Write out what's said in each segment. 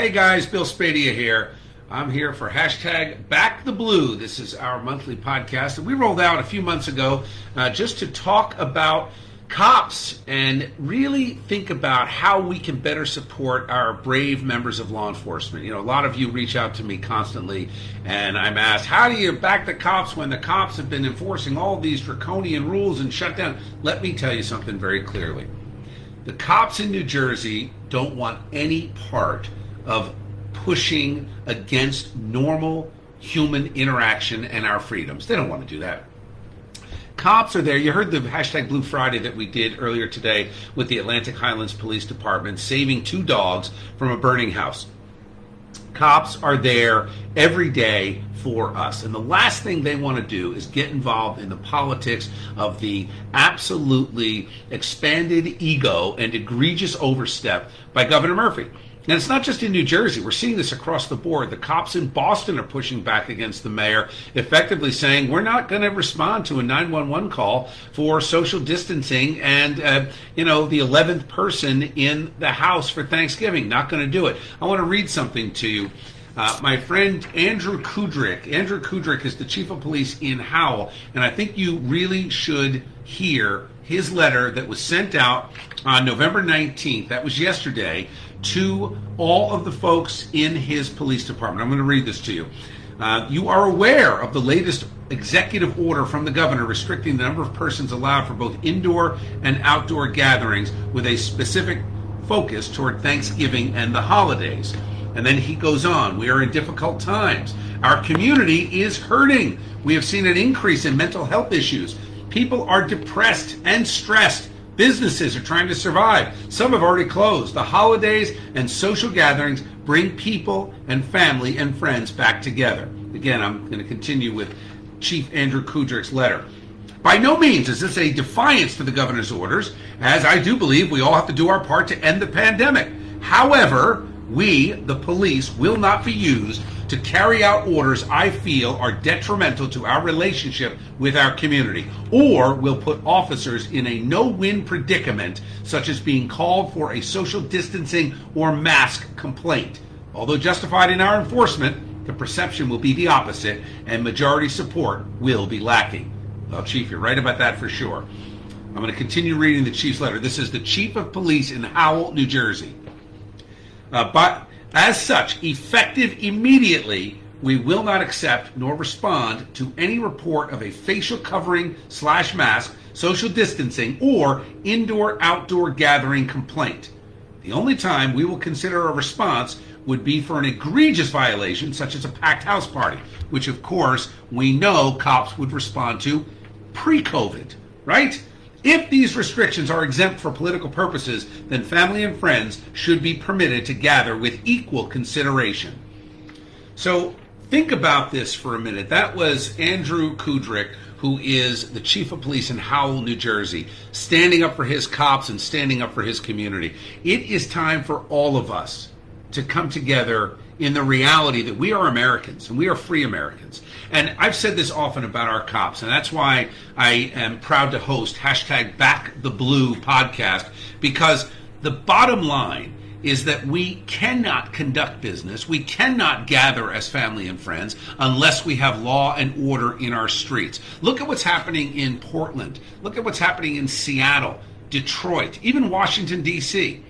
Hey guys, Bill Spadea here. I'm here for hashtag Back the Blue. This is our monthly podcast that we rolled out a few months ago uh, just to talk about cops and really think about how we can better support our brave members of law enforcement. You know, a lot of you reach out to me constantly, and I'm asked, how do you back the cops when the cops have been enforcing all these draconian rules and shut down? Let me tell you something very clearly. The cops in New Jersey don't want any part of pushing against normal human interaction and our freedoms. They don't want to do that. Cops are there. You heard the hashtag Blue Friday that we did earlier today with the Atlantic Highlands Police Department saving two dogs from a burning house. Cops are there every day for us. And the last thing they want to do is get involved in the politics of the absolutely expanded ego and egregious overstep by Governor Murphy. And it's not just in New Jersey. We're seeing this across the board. The cops in Boston are pushing back against the mayor, effectively saying we're not going to respond to a 911 call for social distancing and, uh, you know, the 11th person in the house for Thanksgiving. Not going to do it. I want to read something to you. Uh, my friend Andrew Kudrick. Andrew Kudrick is the chief of police in Howell, and I think you really should hear his letter that was sent out on November 19th. That was yesterday to all of the folks in his police department. I'm going to read this to you. Uh, you are aware of the latest executive order from the governor restricting the number of persons allowed for both indoor and outdoor gatherings with a specific focus toward Thanksgiving and the holidays. And then he goes on, we are in difficult times. Our community is hurting. We have seen an increase in mental health issues. People are depressed and stressed Businesses are trying to survive. Some have already closed. The holidays and social gatherings bring people and family and friends back together. Again, I'm going to continue with Chief Andrew Kudrick's letter. By no means is this a defiance to the governor's orders, as I do believe we all have to do our part to end the pandemic. However, we, the police, will not be used to carry out orders I feel are detrimental to our relationship with our community, or will put officers in a no win predicament, such as being called for a social distancing or mask complaint. Although justified in our enforcement, the perception will be the opposite, and majority support will be lacking. Well, Chief, you're right about that for sure. I'm going to continue reading the Chief's letter. This is the Chief of Police in Howell, New Jersey. Uh, but as such, effective immediately, we will not accept nor respond to any report of a facial covering slash mask, social distancing, or indoor outdoor gathering complaint. The only time we will consider a response would be for an egregious violation, such as a packed house party, which of course we know cops would respond to pre COVID, right? If these restrictions are exempt for political purposes, then family and friends should be permitted to gather with equal consideration. So think about this for a minute. That was Andrew Kudrick, who is the chief of police in Howell, New Jersey, standing up for his cops and standing up for his community. It is time for all of us to come together in the reality that we are Americans and we are free Americans. And I've said this often about our cops, and that's why I am proud to host hashtag Back the Blue podcast because the bottom line is that we cannot conduct business, we cannot gather as family and friends unless we have law and order in our streets. Look at what's happening in Portland. Look at what's happening in Seattle, Detroit, even Washington, D.C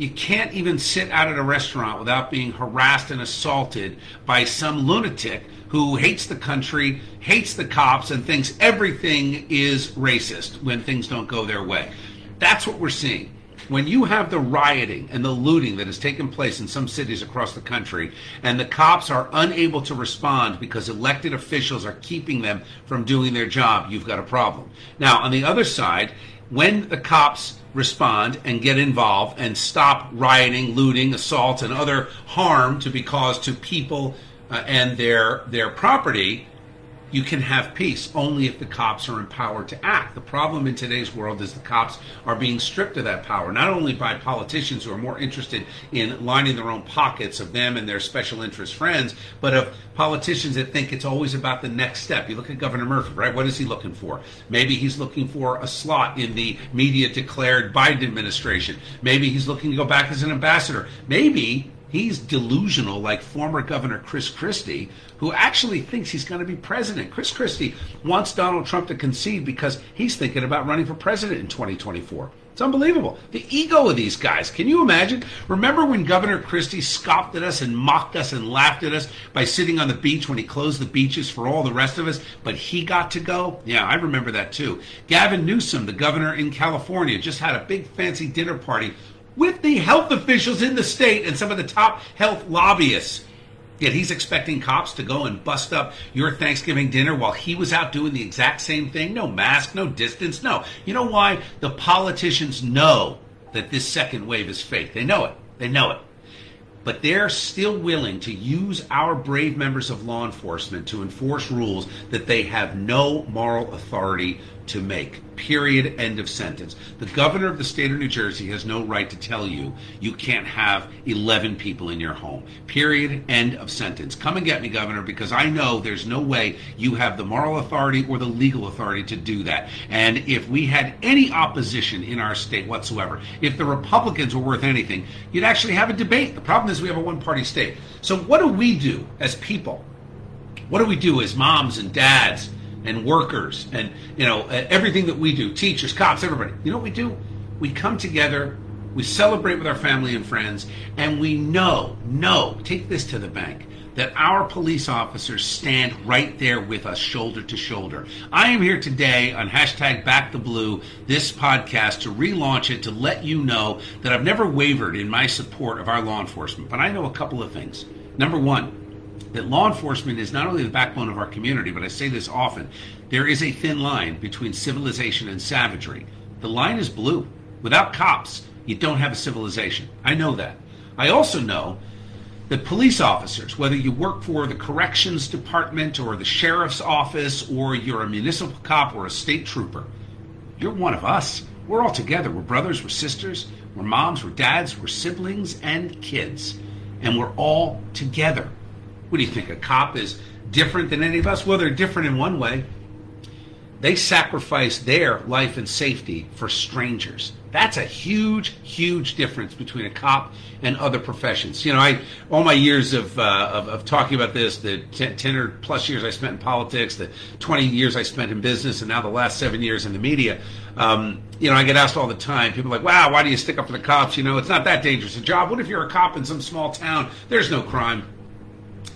you can't even sit out at a restaurant without being harassed and assaulted by some lunatic who hates the country, hates the cops, and thinks everything is racist when things don't go their way. That's what we're seeing. When you have the rioting and the looting that has taken place in some cities across the country, and the cops are unable to respond because elected officials are keeping them from doing their job, you've got a problem. Now, on the other side, when the cops respond and get involved and stop rioting, looting, assault, and other harm to be caused to people uh, and their their property, you can have peace only if the cops are empowered to act. The problem in today's world is the cops are being stripped of that power, not only by politicians who are more interested in lining their own pockets of them and their special interest friends, but of politicians that think it's always about the next step. You look at Governor Murphy, right? What is he looking for? Maybe he's looking for a slot in the media declared Biden administration. Maybe he's looking to go back as an ambassador. Maybe He's delusional, like former Governor Chris Christie, who actually thinks he's going to be president. Chris Christie wants Donald Trump to concede because he's thinking about running for president in 2024. It's unbelievable. The ego of these guys. Can you imagine? Remember when Governor Christie scoffed at us and mocked us and laughed at us by sitting on the beach when he closed the beaches for all the rest of us, but he got to go? Yeah, I remember that too. Gavin Newsom, the governor in California, just had a big fancy dinner party with the health officials in the state and some of the top health lobbyists. Yet he's expecting cops to go and bust up your Thanksgiving dinner while he was out doing the exact same thing. No mask, no distance, no. You know why? The politicians know that this second wave is fake. They know it. They know it. But they're still willing to use our brave members of law enforcement to enforce rules that they have no moral authority to make. Period. End of sentence. The governor of the state of New Jersey has no right to tell you you can't have 11 people in your home. Period. End of sentence. Come and get me, governor, because I know there's no way you have the moral authority or the legal authority to do that. And if we had any opposition in our state whatsoever, if the Republicans were worth anything, you'd actually have a debate. The problem is we have a one party state. So what do we do as people? What do we do as moms and dads? And workers and you know everything that we do teachers cops everybody you know what we do we come together we celebrate with our family and friends and we know know take this to the bank that our police officers stand right there with us shoulder to shoulder. I am here today on hashtag back the blue, this podcast to relaunch it to let you know that I've never wavered in my support of our law enforcement. But I know a couple of things. Number one, that law enforcement is not only the backbone of our community, but I say this often there is a thin line between civilization and savagery. The line is blue. Without cops, you don't have a civilization. I know that. I also know that police officers, whether you work for the corrections department or the sheriff's office or you're a municipal cop or a state trooper, you're one of us. We're all together. We're brothers, we're sisters, we're moms, we're dads, we're siblings and kids. And we're all together. What do you think? A cop is different than any of us? Well, they're different in one way. They sacrifice their life and safety for strangers. That's a huge, huge difference between a cop and other professions. You know, I all my years of uh, of, of, talking about this, the ten, 10 or plus years I spent in politics, the 20 years I spent in business, and now the last seven years in the media. Um, you know, I get asked all the time. People are like, "Wow, why do you stick up for the cops? You know, it's not that dangerous a job. What if you're a cop in some small town? There's no crime."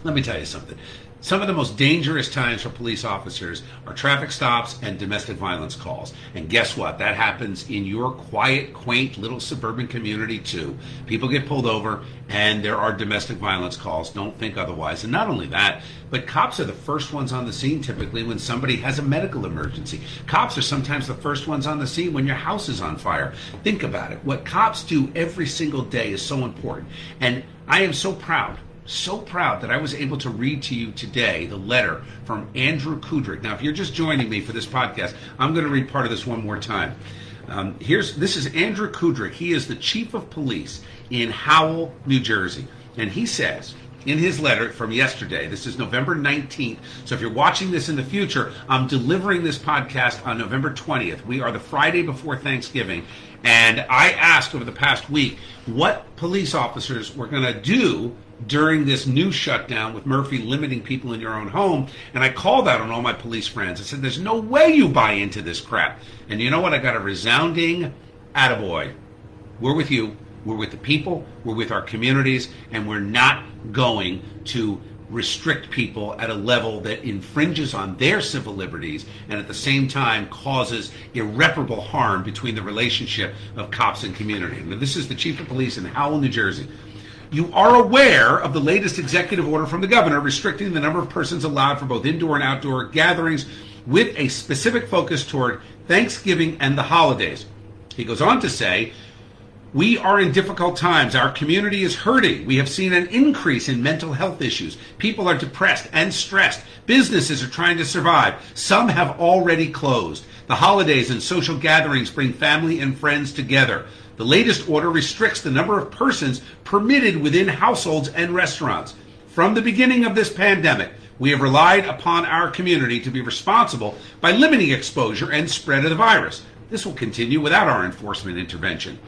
Let me tell you something. Some of the most dangerous times for police officers are traffic stops and domestic violence calls. And guess what? That happens in your quiet, quaint little suburban community too. People get pulled over and there are domestic violence calls. Don't think otherwise. And not only that, but cops are the first ones on the scene typically when somebody has a medical emergency. Cops are sometimes the first ones on the scene when your house is on fire. Think about it. What cops do every single day is so important. And I am so proud so proud that I was able to read to you today the letter from Andrew Kudrick. Now, if you're just joining me for this podcast, I'm going to read part of this one more time. Um, here's this is Andrew Kudrick. He is the chief of police in Howell, New Jersey, and he says in his letter from yesterday. This is November 19th. So if you're watching this in the future, I'm delivering this podcast on November 20th. We are the Friday before Thanksgiving. And I asked over the past week what police officers were going to do during this new shutdown with Murphy limiting people in your own home. And I called out on all my police friends. I said, there's no way you buy into this crap. And you know what? I got a resounding attaboy. We're with you. We're with the people. We're with our communities. And we're not going to restrict people at a level that infringes on their civil liberties and at the same time causes irreparable harm between the relationship of cops and community. Now, this is the chief of police in Howell, New Jersey you are aware of the latest executive order from the governor restricting the number of persons allowed for both indoor and outdoor gatherings with a specific focus toward Thanksgiving and the holidays. He goes on to say, we are in difficult times. Our community is hurting. We have seen an increase in mental health issues. People are depressed and stressed. Businesses are trying to survive. Some have already closed. The holidays and social gatherings bring family and friends together. The latest order restricts the number of persons permitted within households and restaurants. From the beginning of this pandemic, we have relied upon our community to be responsible by limiting exposure and spread of the virus. This will continue without our enforcement intervention.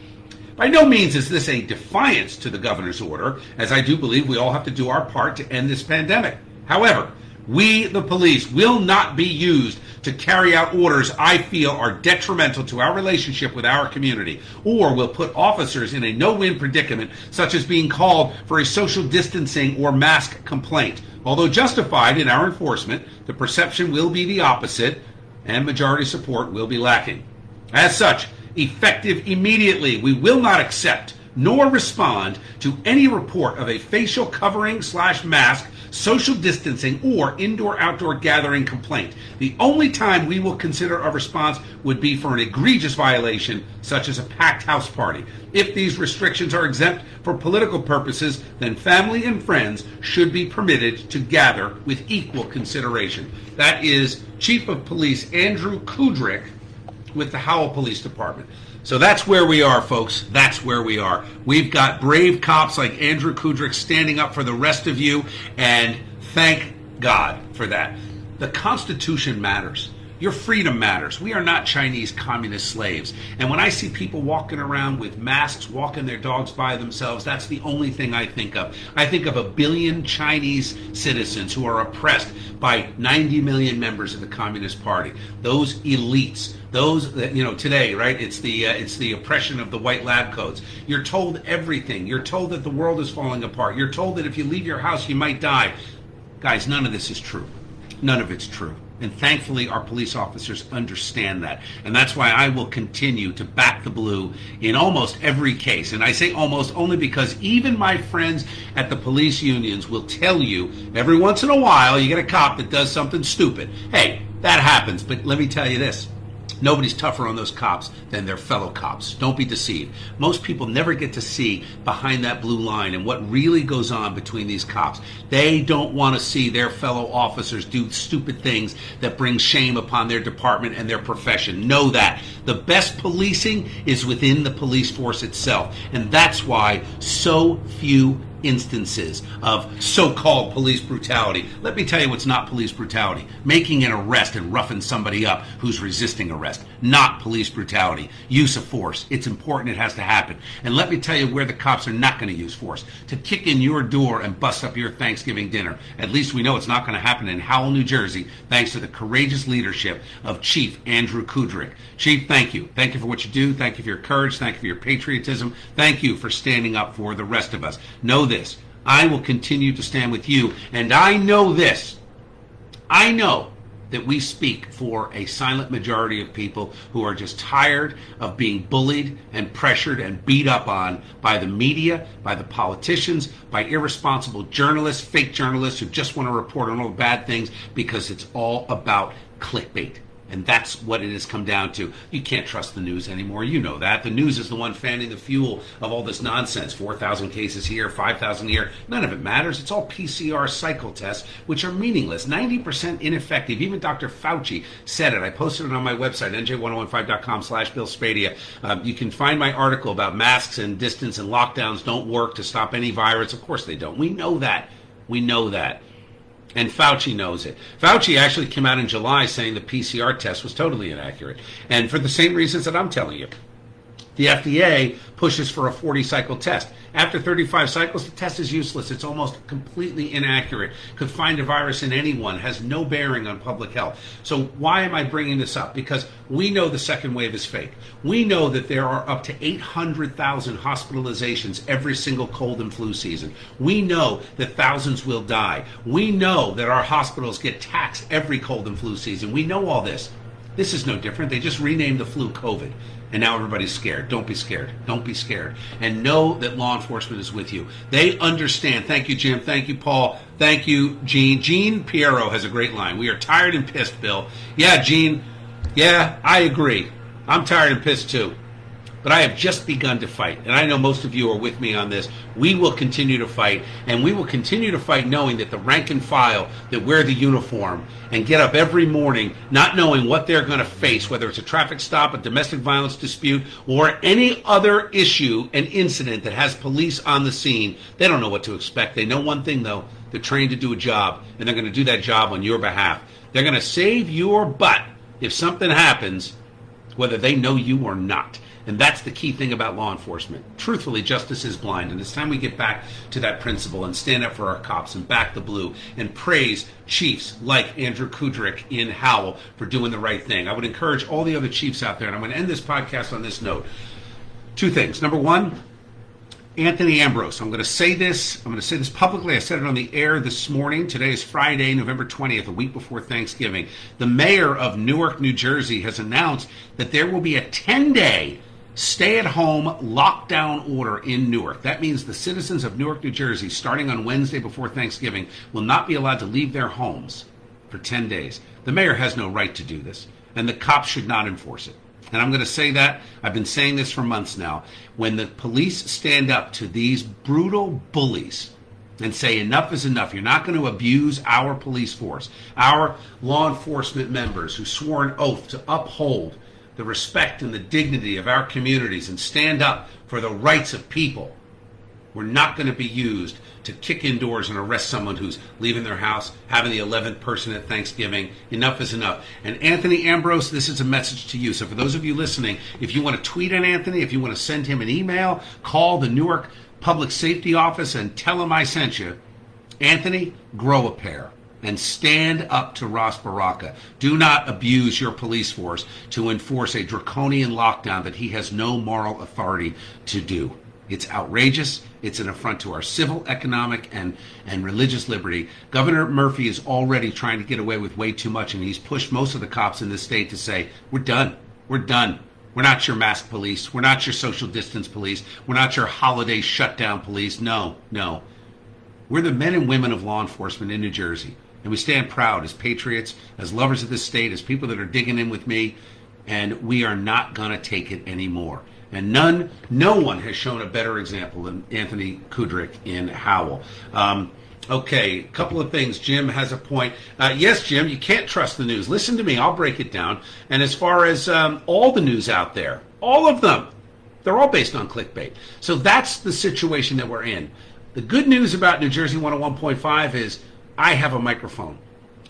By no means is this a defiance to the governor's order, as I do believe we all have to do our part to end this pandemic. However, we, the police, will not be used to carry out orders I feel are detrimental to our relationship with our community, or will put officers in a no win predicament, such as being called for a social distancing or mask complaint. Although justified in our enforcement, the perception will be the opposite, and majority support will be lacking. As such, effective immediately, we will not accept nor respond to any report of a facial covering slash mask social distancing, or indoor outdoor gathering complaint. The only time we will consider a response would be for an egregious violation, such as a packed house party. If these restrictions are exempt for political purposes, then family and friends should be permitted to gather with equal consideration. That is Chief of Police Andrew Kudrick with the Howell Police Department. So that's where we are, folks. That's where we are. We've got brave cops like Andrew Kudrick standing up for the rest of you, and thank God for that. The Constitution matters. Your freedom matters. We are not Chinese communist slaves. And when I see people walking around with masks, walking their dogs by themselves, that's the only thing I think of. I think of a billion Chinese citizens who are oppressed by 90 million members of the Communist Party. Those elites, those that you know today, right? It's the uh, it's the oppression of the white lab coats. You're told everything. You're told that the world is falling apart. You're told that if you leave your house, you might die. Guys, none of this is true. None of it's true. And thankfully, our police officers understand that. And that's why I will continue to back the blue in almost every case. And I say almost only because even my friends at the police unions will tell you every once in a while you get a cop that does something stupid. Hey, that happens. But let me tell you this Nobody's tougher on those cops than their fellow cops. Don't be deceived. Most people never get to see behind that blue line and what really goes on between these cops. They don't want to see their fellow officers do stupid things that bring shame upon their department and their profession. Know that. The best policing is within the police force itself. And that's why so few instances of so-called police brutality. Let me tell you what's not police brutality. Making an arrest and roughing somebody up who's resisting arrest. Not police brutality. Use of force. It's important. It has to happen. And let me tell you where the cops are not going to use force. To kick in your door and bust up your Thanksgiving dinner. At least we know it's not going to happen in Howell, New Jersey, thanks to the courageous leadership of Chief Andrew Kudrick. Chief, thank you. Thank you for what you do. Thank you for your courage. Thank you for your patriotism. Thank you for standing up for the rest of us. Know this. I will continue to stand with you. And I know this. I know that we speak for a silent majority of people who are just tired of being bullied and pressured and beat up on by the media, by the politicians, by irresponsible journalists, fake journalists who just want to report on all the bad things because it's all about clickbait. And that's what it has come down to. You can't trust the news anymore. You know that. The news is the one fanning the fuel of all this nonsense. 4,000 cases here, 5,000 here. None of it matters. It's all PCR cycle tests, which are meaningless, 90% ineffective. Even Dr. Fauci said it. I posted it on my website, nj1015.com slash Bill Spadea. Um, you can find my article about masks and distance and lockdowns don't work to stop any virus. Of course they don't. We know that. We know that. And Fauci knows it. Fauci actually came out in July saying the PCR test was totally inaccurate. And for the same reasons that I'm telling you. The FDA pushes for a 40 cycle test. After 35 cycles, the test is useless. It's almost completely inaccurate. Could find a virus in anyone, has no bearing on public health. So, why am I bringing this up? Because we know the second wave is fake. We know that there are up to 800,000 hospitalizations every single cold and flu season. We know that thousands will die. We know that our hospitals get taxed every cold and flu season. We know all this. This is no different. They just renamed the flu COVID. And now everybody's scared. Don't be scared. Don't be scared. And know that law enforcement is with you. They understand. Thank you, Jim. Thank you, Paul. Thank you, Gene. Gene Piero has a great line. We are tired and pissed, Bill. Yeah, Gene. Yeah, I agree. I'm tired and pissed too. But I have just begun to fight. And I know most of you are with me on this. We will continue to fight. And we will continue to fight knowing that the rank and file that wear the uniform and get up every morning not knowing what they're going to face, whether it's a traffic stop, a domestic violence dispute, or any other issue and incident that has police on the scene, they don't know what to expect. They know one thing, though. They're trained to do a job, and they're going to do that job on your behalf. They're going to save your butt if something happens, whether they know you or not. And that's the key thing about law enforcement. Truthfully, justice is blind. And it's time we get back to that principle and stand up for our cops and back the blue and praise chiefs like Andrew Kudrick in Howell for doing the right thing. I would encourage all the other chiefs out there, and I'm going to end this podcast on this note. Two things. Number one, Anthony Ambrose. I'm going to say this. I'm going to say this publicly. I said it on the air this morning. Today is Friday, November 20th, a week before Thanksgiving. The mayor of Newark, New Jersey has announced that there will be a 10 day stay at home lockdown order in Newark. That means the citizens of Newark, New Jersey, starting on Wednesday before Thanksgiving, will not be allowed to leave their homes for 10 days. The mayor has no right to do this, and the cops should not enforce it. And I'm going to say that. I've been saying this for months now. When the police stand up to these brutal bullies and say, enough is enough, you're not going to abuse our police force, our law enforcement members who swore an oath to uphold the respect and the dignity of our communities and stand up for the rights of people. We're not going to be used to kick indoors and arrest someone who's leaving their house, having the 11th person at Thanksgiving. Enough is enough. And Anthony Ambrose, this is a message to you. So for those of you listening, if you want to tweet at Anthony, if you want to send him an email, call the Newark Public Safety Office and tell him I sent you. Anthony, grow a pair and stand up to Ras Baraka. Do not abuse your police force to enforce a draconian lockdown that he has no moral authority to do. It's outrageous. It's an affront to our civil, economic, and, and religious liberty. Governor Murphy is already trying to get away with way too much, and he's pushed most of the cops in this state to say, We're done. We're done. We're not your mask police. We're not your social distance police. We're not your holiday shutdown police. No, no. We're the men and women of law enforcement in New Jersey. And we stand proud as patriots, as lovers of this state, as people that are digging in with me. And we are not going to take it anymore. And none, no one has shown a better example than Anthony Kudrick in Howell. Um, okay, a couple of things. Jim has a point. Uh, yes, Jim, you can't trust the news. Listen to me, I'll break it down. And as far as um, all the news out there, all of them, they're all based on clickbait. So that's the situation that we're in. The good news about New Jersey 101.5 is I have a microphone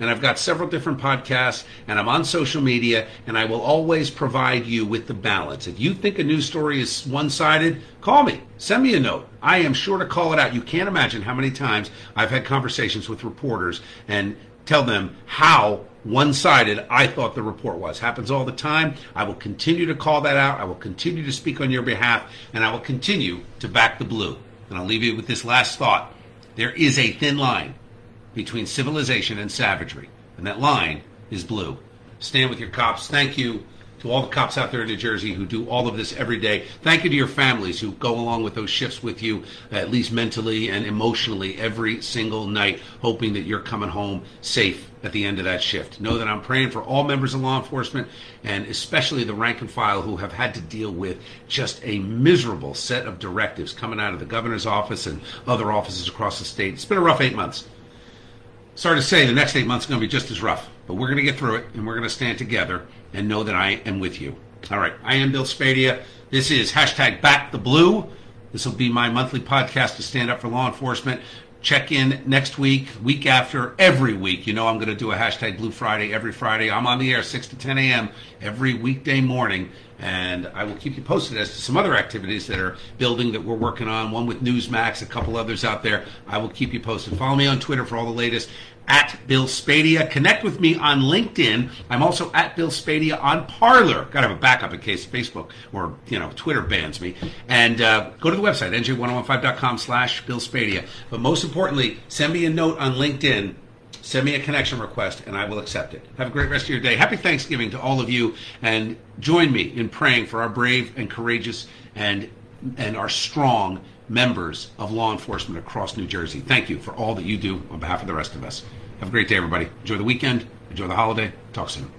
and I've got several different podcasts, and I'm on social media, and I will always provide you with the balance. If you think a news story is one sided, call me, send me a note. I am sure to call it out. You can't imagine how many times I've had conversations with reporters and tell them how one sided I thought the report was. Happens all the time. I will continue to call that out. I will continue to speak on your behalf, and I will continue to back the blue. And I'll leave you with this last thought there is a thin line between civilization and savagery. And that line is blue. Stand with your cops. Thank you to all the cops out there in New Jersey who do all of this every day. Thank you to your families who go along with those shifts with you, at least mentally and emotionally, every single night, hoping that you're coming home safe at the end of that shift. Know that I'm praying for all members of law enforcement and especially the rank and file who have had to deal with just a miserable set of directives coming out of the governor's office and other offices across the state. It's been a rough eight months sorry to say, the next eight months are going to be just as rough, but we're going to get through it and we're going to stand together and know that I am with you. All right, I am Bill Spadea. This is hashtag Back the Blue. This will be my monthly podcast to stand up for law enforcement. Check in next week, week after, every week. You know I'm going to do a hashtag Blue Friday every Friday. I'm on the air 6 to 10 a.m. every weekday morning and I will keep you posted as to some other activities that are building that we're working on. One with Newsmax, a couple others out there. I will keep you posted. Follow me on Twitter for all the latest at Bill Spadea. Connect with me on LinkedIn. I'm also at Bill Spadea on Parler. Got to have a backup in case Facebook or you know Twitter bans me. And uh, go to the website nj1015.com slash Bill Spadea. But most importantly, send me a note on LinkedIn send me a connection request and I will accept it. Have a great rest of your day. Happy Thanksgiving to all of you and join me in praying for our brave and courageous and and our strong members of law enforcement across New Jersey. Thank you for all that you do on behalf of the rest of us. Have a great day everybody. Enjoy the weekend. Enjoy the holiday. Talk soon.